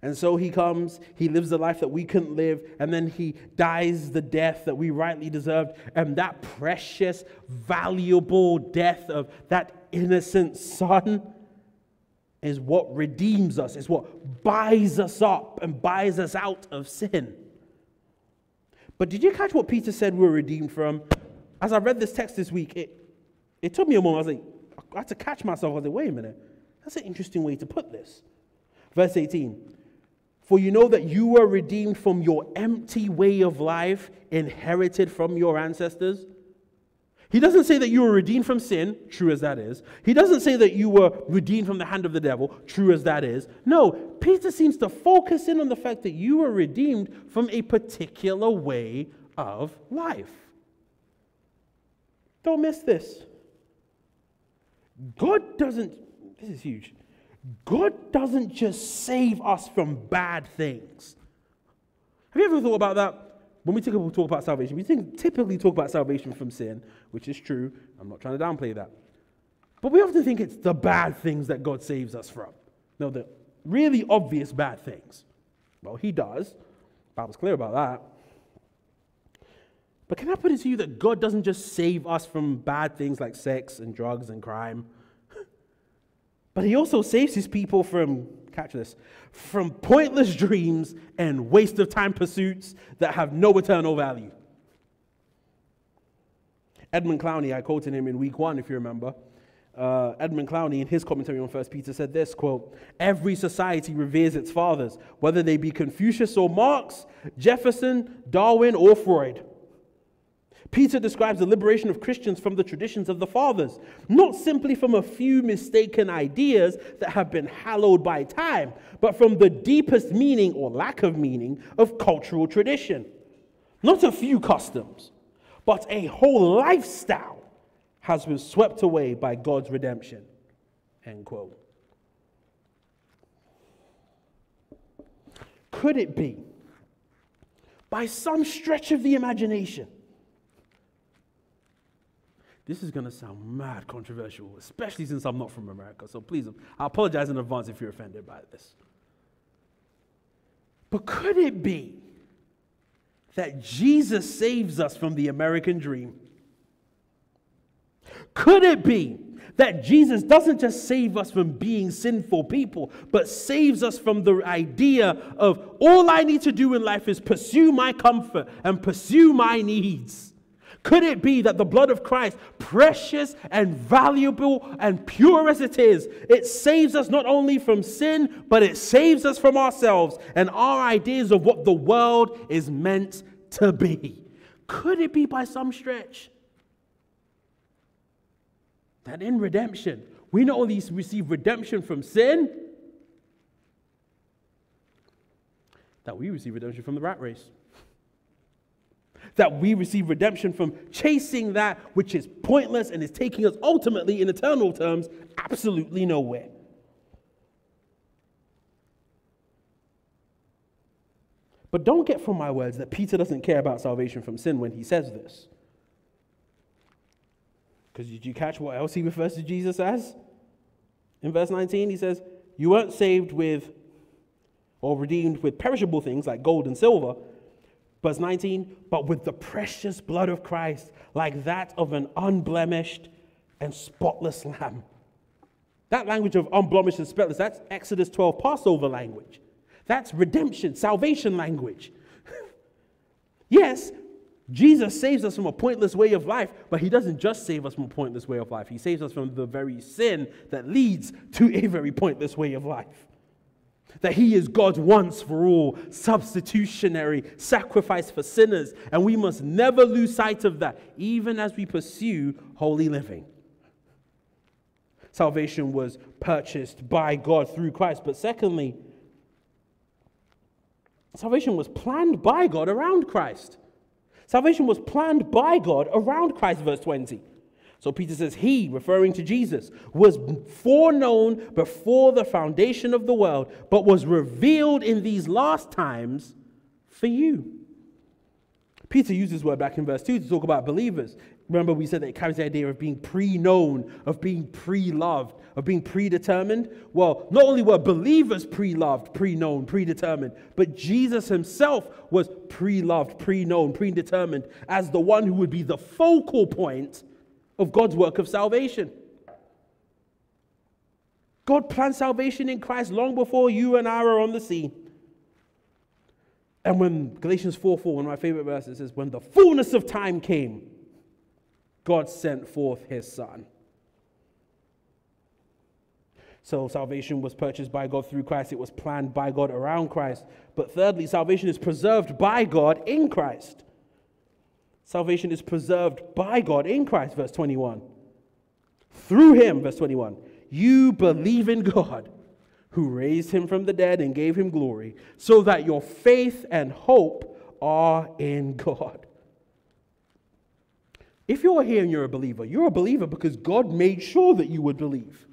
And so he comes, he lives the life that we couldn't live, and then he dies the death that we rightly deserved. And that precious, valuable death of that innocent son is what redeems us, is what buys us up and buys us out of sin. But did you catch what Peter said we were redeemed from? As I read this text this week, it, it took me a moment. I was like, I had to catch myself. I was like, wait a minute. That's an interesting way to put this. Verse 18 For you know that you were redeemed from your empty way of life inherited from your ancestors. He doesn't say that you were redeemed from sin, true as that is. He doesn't say that you were redeemed from the hand of the devil, true as that is. No, Peter seems to focus in on the fact that you were redeemed from a particular way of life. Don't miss this. God doesn't this is huge. God doesn't just save us from bad things. Have you ever thought about that? When we talk about salvation, we typically talk about salvation from sin, which is true. I'm not trying to downplay that. But we often think it's the bad things that God saves us from. No, the really obvious bad things. Well, He does. The Bible's clear about that. But can I put it to you that God doesn't just save us from bad things like sex and drugs and crime? But he also saves his people from, catch this, from pointless dreams and waste of time pursuits that have no eternal value. Edmund Clowney, I quoted him in week one, if you remember. Uh, Edmund Clowney, in his commentary on First Peter, said this quote: "Every society reveres its fathers, whether they be Confucius or Marx, Jefferson, Darwin, or Freud." Peter describes the liberation of Christians from the traditions of the fathers, not simply from a few mistaken ideas that have been hallowed by time, but from the deepest meaning or lack of meaning of cultural tradition. Not a few customs, but a whole lifestyle has been swept away by God's redemption. End quote. Could it be, by some stretch of the imagination, this is going to sound mad controversial, especially since I'm not from America. So please, I apologize in advance if you're offended by this. But could it be that Jesus saves us from the American dream? Could it be that Jesus doesn't just save us from being sinful people, but saves us from the idea of all I need to do in life is pursue my comfort and pursue my needs? Could it be that the blood of Christ, precious and valuable and pure as it is, it saves us not only from sin, but it saves us from ourselves and our ideas of what the world is meant to be? Could it be by some stretch that in redemption, we not only receive redemption from sin, that we receive redemption from the rat race? That we receive redemption from chasing that which is pointless and is taking us ultimately, in eternal terms, absolutely nowhere. But don't get from my words that Peter doesn't care about salvation from sin when he says this. Because did you catch what else he refers to Jesus as? In verse 19, he says, You weren't saved with or redeemed with perishable things like gold and silver Verse 19, but with the precious blood of Christ, like that of an unblemished and spotless lamb. That language of unblemished and spotless, that's Exodus 12 Passover language. That's redemption, salvation language. yes, Jesus saves us from a pointless way of life, but he doesn't just save us from a pointless way of life. He saves us from the very sin that leads to a very pointless way of life that he is God's once for all substitutionary sacrifice for sinners. And we must never lose sight of that, even as we pursue holy living. Salvation was purchased by God through Christ. But secondly, salvation was planned by God around Christ. Salvation was planned by God around Christ, verse 20. So Peter says, He, referring to Jesus, was foreknown before the foundation of the world, but was revealed in these last times for you. Peter uses this word back in verse 2 to talk about believers. Remember, we said that it carries the idea of being pre known, of being pre loved, of being predetermined. Well, not only were believers pre loved, pre known, predetermined, but Jesus himself was pre loved, pre known, predetermined as the one who would be the focal point of God's work of salvation. God planned salvation in Christ long before you and I are on the scene. And when Galatians 4 4, one of my favorite verses, says, When the fullness of time came, God sent forth his Son. So salvation was purchased by God through Christ. It was planned by God around Christ. But thirdly, salvation is preserved by God in Christ. Salvation is preserved by God in Christ, verse 21. Through him, verse 21, you believe in God who raised him from the dead and gave him glory, so that your faith and hope are in God. If you're here and you're a believer, you're a believer because God made sure that you would believe.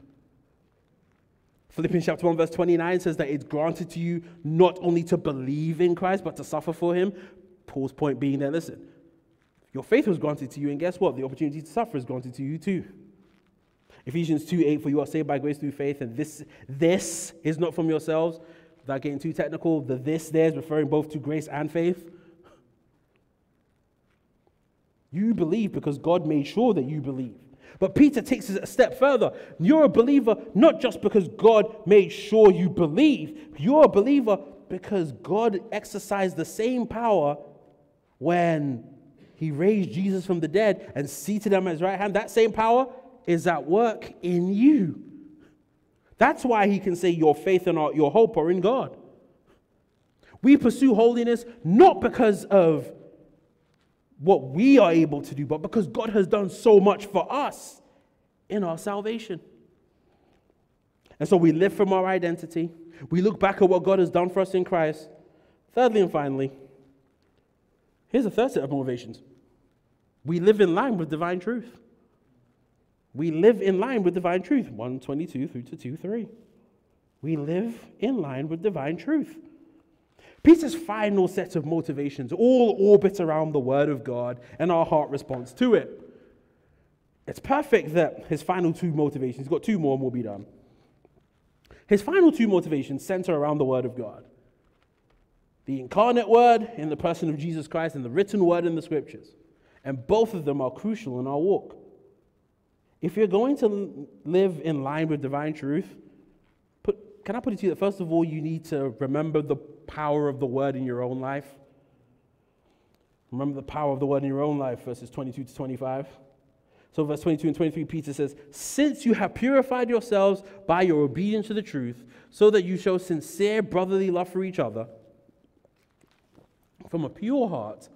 Philippians chapter 1, verse 29 says that it's granted to you not only to believe in Christ, but to suffer for him. Paul's point being there, listen, your faith was granted to you, and guess what? The opportunity to suffer is granted to you too. Ephesians 2 8, for you are saved by grace through faith, and this, this is not from yourselves. Without getting too technical, the this there is referring both to grace and faith. You believe because God made sure that you believe. But Peter takes it a step further. You're a believer not just because God made sure you believe, you're a believer because God exercised the same power when he raised Jesus from the dead and seated him at his right hand, that same power is at work in you. That's why he can say your faith and your hope are in God. We pursue holiness not because of what we are able to do, but because God has done so much for us in our salvation. And so we live from our identity. We look back at what God has done for us in Christ. Thirdly and finally, here's a third set of motivations. We live in line with divine truth. We live in line with divine truth. 122 through to 2 3. We live in line with divine truth. Peter's final set of motivations all orbit around the Word of God and our heart response to it. It's perfect that his final two motivations, he's got two more and we'll be done. His final two motivations center around the Word of God the incarnate Word in the person of Jesus Christ and the written Word in the Scriptures. And both of them are crucial in our walk. If you're going to live in line with divine truth, put, can I put it to you that first of all, you need to remember the power of the word in your own life? Remember the power of the word in your own life, verses 22 to 25. So, verse 22 and 23, Peter says, Since you have purified yourselves by your obedience to the truth, so that you show sincere brotherly love for each other, from a pure heart,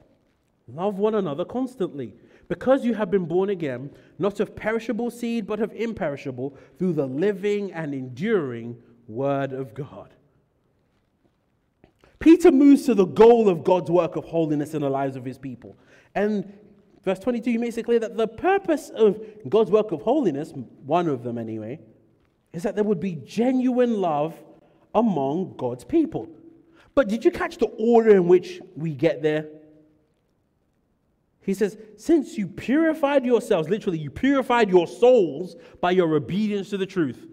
love one another constantly because you have been born again, not of perishable seed, but of imperishable, through the living and enduring Word of God. Peter moves to the goal of God's work of holiness in the lives of his people. And verse 22 he makes it clear that the purpose of God's work of holiness, one of them anyway, is that there would be genuine love among God's people. But did you catch the order in which we get there? He says, Since you purified yourselves, literally, you purified your souls by your obedience to the truth.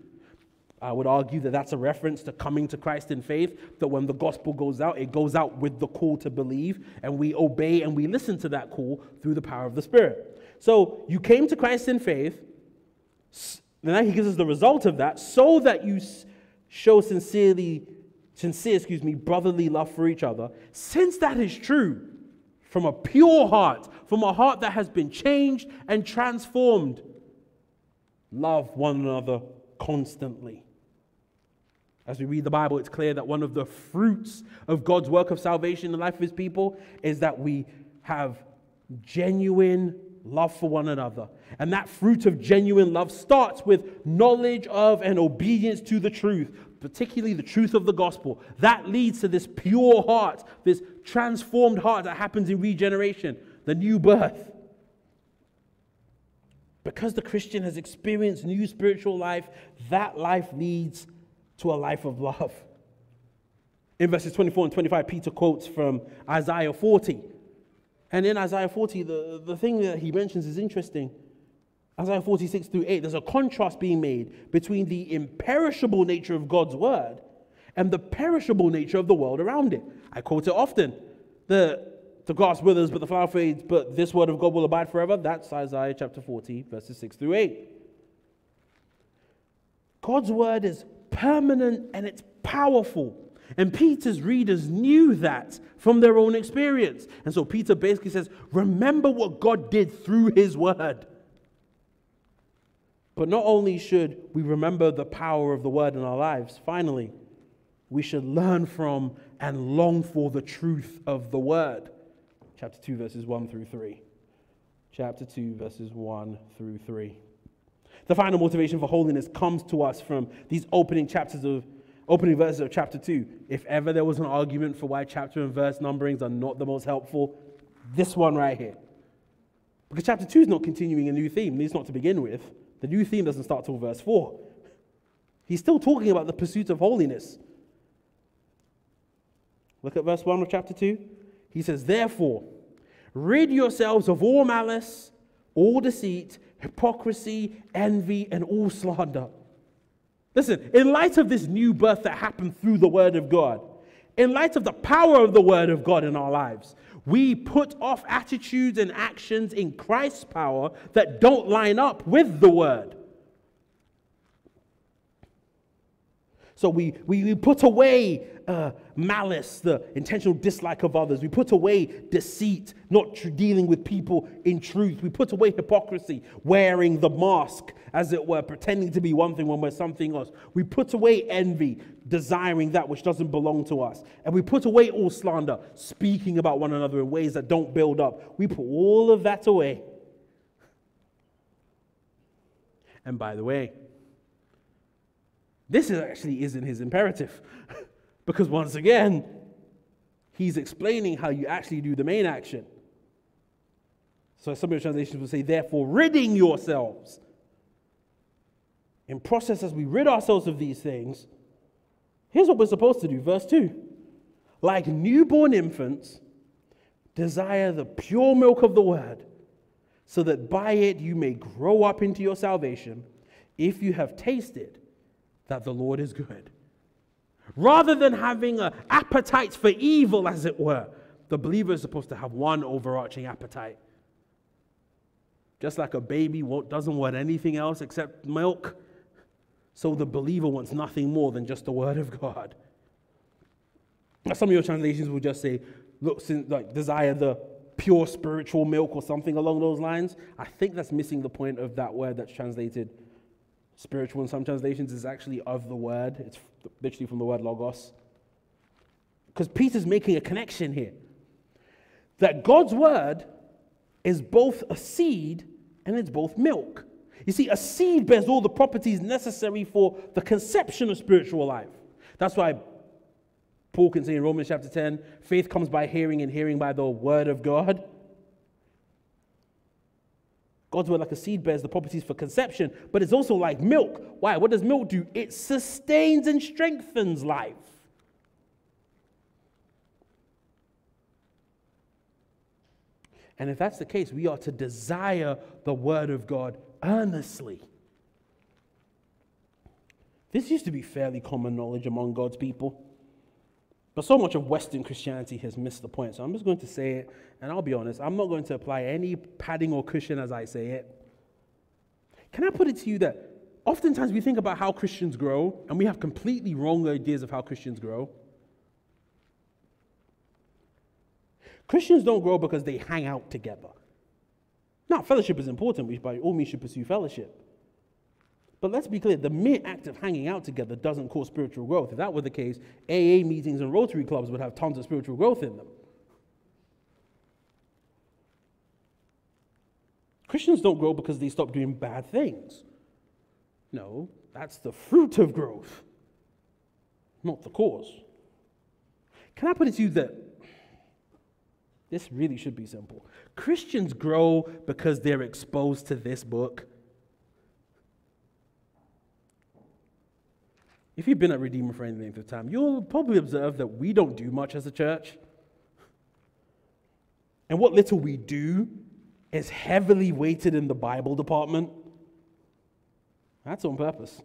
I would argue that that's a reference to coming to Christ in faith, that when the gospel goes out, it goes out with the call to believe, and we obey and we listen to that call through the power of the Spirit. So you came to Christ in faith, and now he gives us the result of that, so that you show sincerely, sincere, excuse me, brotherly love for each other. Since that is true, from a pure heart, from a heart that has been changed and transformed. Love one another constantly. As we read the Bible, it's clear that one of the fruits of God's work of salvation in the life of his people is that we have genuine love for one another. And that fruit of genuine love starts with knowledge of and obedience to the truth, particularly the truth of the gospel. That leads to this pure heart, this transformed heart that happens in regeneration, the new birth. Because the Christian has experienced new spiritual life, that life leads to a life of love. In verses 24 and 25, Peter quotes from Isaiah 40. And in Isaiah 40, the, the thing that he mentions is interesting. Isaiah 46 through 8, there's a contrast being made between the imperishable nature of God's word and the perishable nature of the world around it. I quote it often. The, the grass withers, but the flower fades, but this word of God will abide forever. That's Isaiah chapter 40, verses 6 through 8. God's word is permanent and it's powerful. And Peter's readers knew that from their own experience. And so Peter basically says, Remember what God did through his word. But not only should we remember the power of the word in our lives, finally, we should learn from and long for the truth of the word. Chapter 2, verses 1 through 3. Chapter 2, verses 1 through 3. The final motivation for holiness comes to us from these opening chapters of opening verses of chapter 2. If ever there was an argument for why chapter and verse numberings are not the most helpful, this one right here. Because chapter 2 is not continuing a new theme, at least not to begin with. The new theme doesn't start till verse 4. He's still talking about the pursuit of holiness. Look at verse 1 of chapter 2. He says, Therefore, rid yourselves of all malice, all deceit, hypocrisy, envy, and all slander. Listen, in light of this new birth that happened through the Word of God, in light of the power of the Word of God in our lives, we put off attitudes and actions in Christ's power that don't line up with the Word. So we, we, we put away uh, malice, the intentional dislike of others. We put away deceit, not dealing with people in truth. We put away hypocrisy, wearing the mask, as it were, pretending to be one thing when we're something else. We put away envy, desiring that which doesn't belong to us. And we put away all slander, speaking about one another in ways that don't build up. We put all of that away. And by the way, this is actually isn't his imperative. because once again, he's explaining how you actually do the main action. So some of your translations will say, therefore, ridding yourselves. In process, as we rid ourselves of these things, here's what we're supposed to do. Verse 2 Like newborn infants, desire the pure milk of the word, so that by it you may grow up into your salvation, if you have tasted that the Lord is good. Rather than having an appetite for evil, as it were, the believer is supposed to have one overarching appetite. Just like a baby doesn't want anything else except milk, so the believer wants nothing more than just the Word of God. Some of your translations will just say, look, like desire the pure spiritual milk or something along those lines. I think that's missing the point of that word that's translated Spiritual in some translations is actually of the word, it's literally from the word logos. Because Peter's making a connection here that God's word is both a seed and it's both milk. You see, a seed bears all the properties necessary for the conception of spiritual life. That's why Paul can say in Romans chapter 10 faith comes by hearing, and hearing by the word of God. God's word, like a seed, bears the properties for conception, but it's also like milk. Why? What does milk do? It sustains and strengthens life. And if that's the case, we are to desire the word of God earnestly. This used to be fairly common knowledge among God's people. So much of Western Christianity has missed the point. So I'm just going to say it, and I'll be honest, I'm not going to apply any padding or cushion as I say it. Can I put it to you that oftentimes we think about how Christians grow, and we have completely wrong ideas of how Christians grow? Christians don't grow because they hang out together. Now, fellowship is important. We by all means should pursue fellowship. But let's be clear the mere act of hanging out together doesn't cause spiritual growth. If that were the case, AA meetings and Rotary clubs would have tons of spiritual growth in them. Christians don't grow because they stop doing bad things. No, that's the fruit of growth, not the cause. Can I put it to you that this really should be simple? Christians grow because they're exposed to this book If you've been at Redeemer for any length of time, you'll probably observe that we don't do much as a church. And what little we do is heavily weighted in the Bible department. That's on purpose.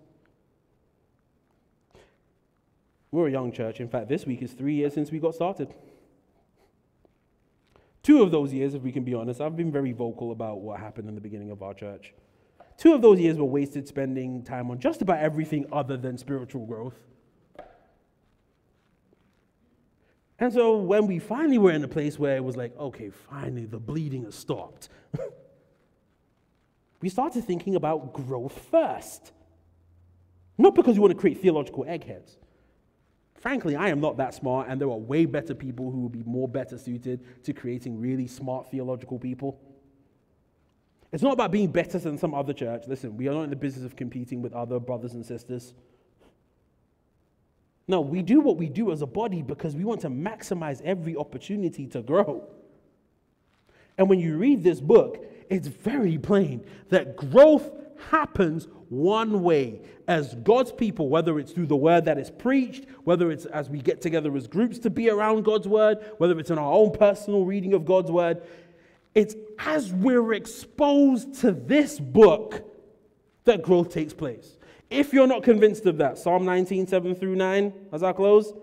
We're a young church. In fact, this week is three years since we got started. Two of those years, if we can be honest, I've been very vocal about what happened in the beginning of our church. Two of those years were wasted spending time on just about everything other than spiritual growth. And so when we finally were in a place where it was like, okay, finally the bleeding has stopped, we started thinking about growth first. Not because we want to create theological eggheads. Frankly, I am not that smart, and there are way better people who would be more better suited to creating really smart theological people. It's not about being better than some other church. Listen, we are not in the business of competing with other brothers and sisters. No, we do what we do as a body because we want to maximize every opportunity to grow. And when you read this book, it's very plain that growth happens one way as God's people, whether it's through the word that is preached, whether it's as we get together as groups to be around God's word, whether it's in our own personal reading of God's word, it's as we're exposed to this book that growth takes place. If you're not convinced of that, Psalm 19, 7 through 9, as I close,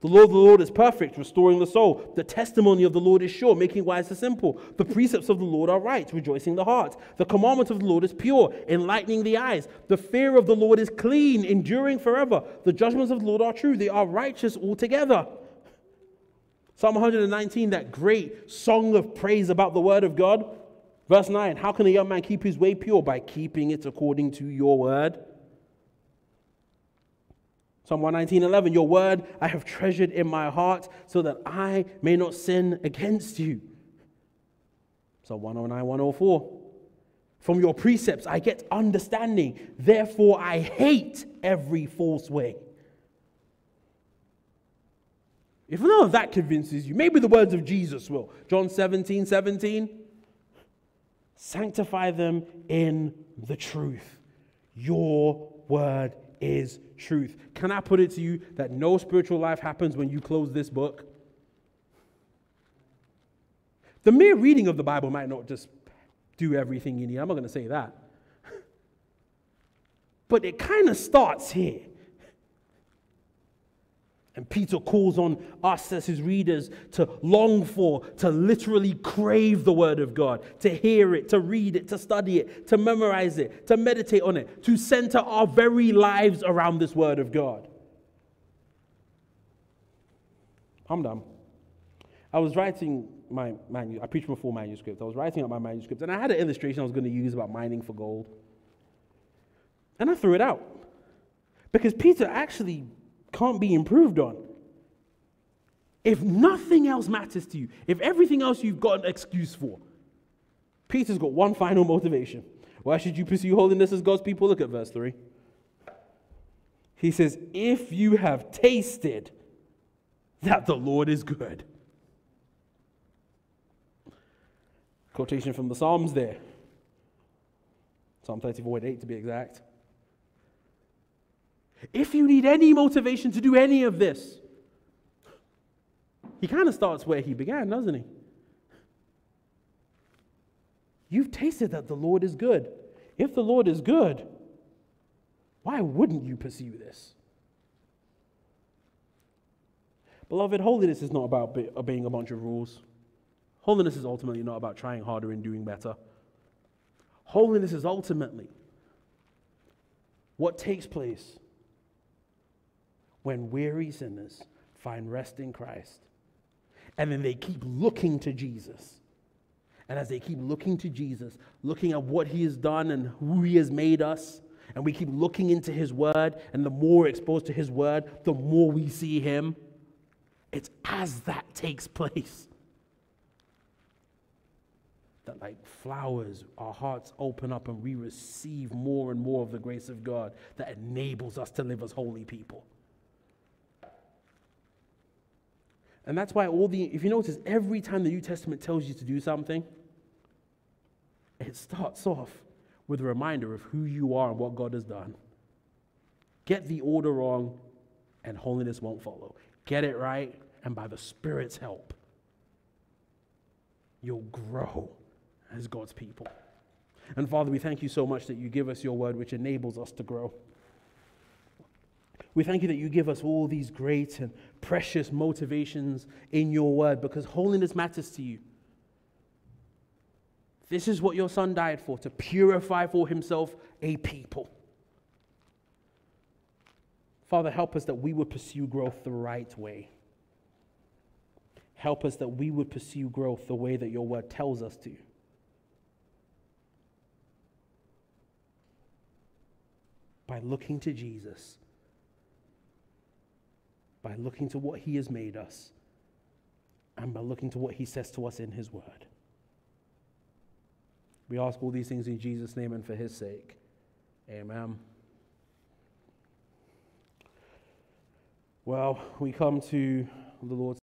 The law of the Lord is perfect, restoring the soul. The testimony of the Lord is sure, making wise the simple. The precepts of the Lord are right, rejoicing the heart. The commandment of the Lord is pure, enlightening the eyes. The fear of the Lord is clean, enduring forever. The judgments of the Lord are true, they are righteous altogether. Psalm 119, that great song of praise about the word of God. Verse 9 How can a young man keep his way pure? By keeping it according to your word. Psalm 119, 11, Your word I have treasured in my heart so that I may not sin against you. Psalm 109, 104, From your precepts I get understanding, therefore I hate every false way. If none of that convinces you, maybe the words of Jesus will. John 17, 17. Sanctify them in the truth. Your word is truth. Can I put it to you that no spiritual life happens when you close this book? The mere reading of the Bible might not just do everything you need. I'm not going to say that. But it kind of starts here. And Peter calls on us as his readers to long for, to literally crave the word of God, to hear it, to read it, to study it, to memorize it, to meditate on it, to center our very lives around this word of God. I'm done. I was writing my manuscript. I preached a full manuscript. I was writing up my manuscript, and I had an illustration I was going to use about mining for gold. And I threw it out. Because Peter actually can't be improved on. If nothing else matters to you, if everything else you've got an excuse for, Peter's got one final motivation. Why should you pursue holiness as God's people? Look at verse 3. He says, If you have tasted that the Lord is good. Quotation from the Psalms there. Psalm 34 8 to be exact. If you need any motivation to do any of this, he kind of starts where he began, doesn't he? You've tasted that the Lord is good. If the Lord is good, why wouldn't you pursue this? Beloved, holiness is not about obeying a bunch of rules. Holiness is ultimately not about trying harder and doing better. Holiness is ultimately what takes place when weary sinners find rest in Christ. And then they keep looking to Jesus. And as they keep looking to Jesus, looking at what he has done and who he has made us, and we keep looking into his word, and the more exposed to his word, the more we see him. It's as that takes place that, like flowers, our hearts open up and we receive more and more of the grace of God that enables us to live as holy people. And that's why all the, if you notice, every time the New Testament tells you to do something, it starts off with a reminder of who you are and what God has done. Get the order wrong, and holiness won't follow. Get it right, and by the Spirit's help, you'll grow as God's people. And Father, we thank you so much that you give us your word, which enables us to grow. We thank you that you give us all these great and precious motivations in your word because holiness matters to you. This is what your son died for to purify for himself a people. Father, help us that we would pursue growth the right way. Help us that we would pursue growth the way that your word tells us to. By looking to Jesus by looking to what He has made us and by looking to what He says to us in His Word. We ask all these things in Jesus' name and for His sake. Amen. Well, we come to the Lord's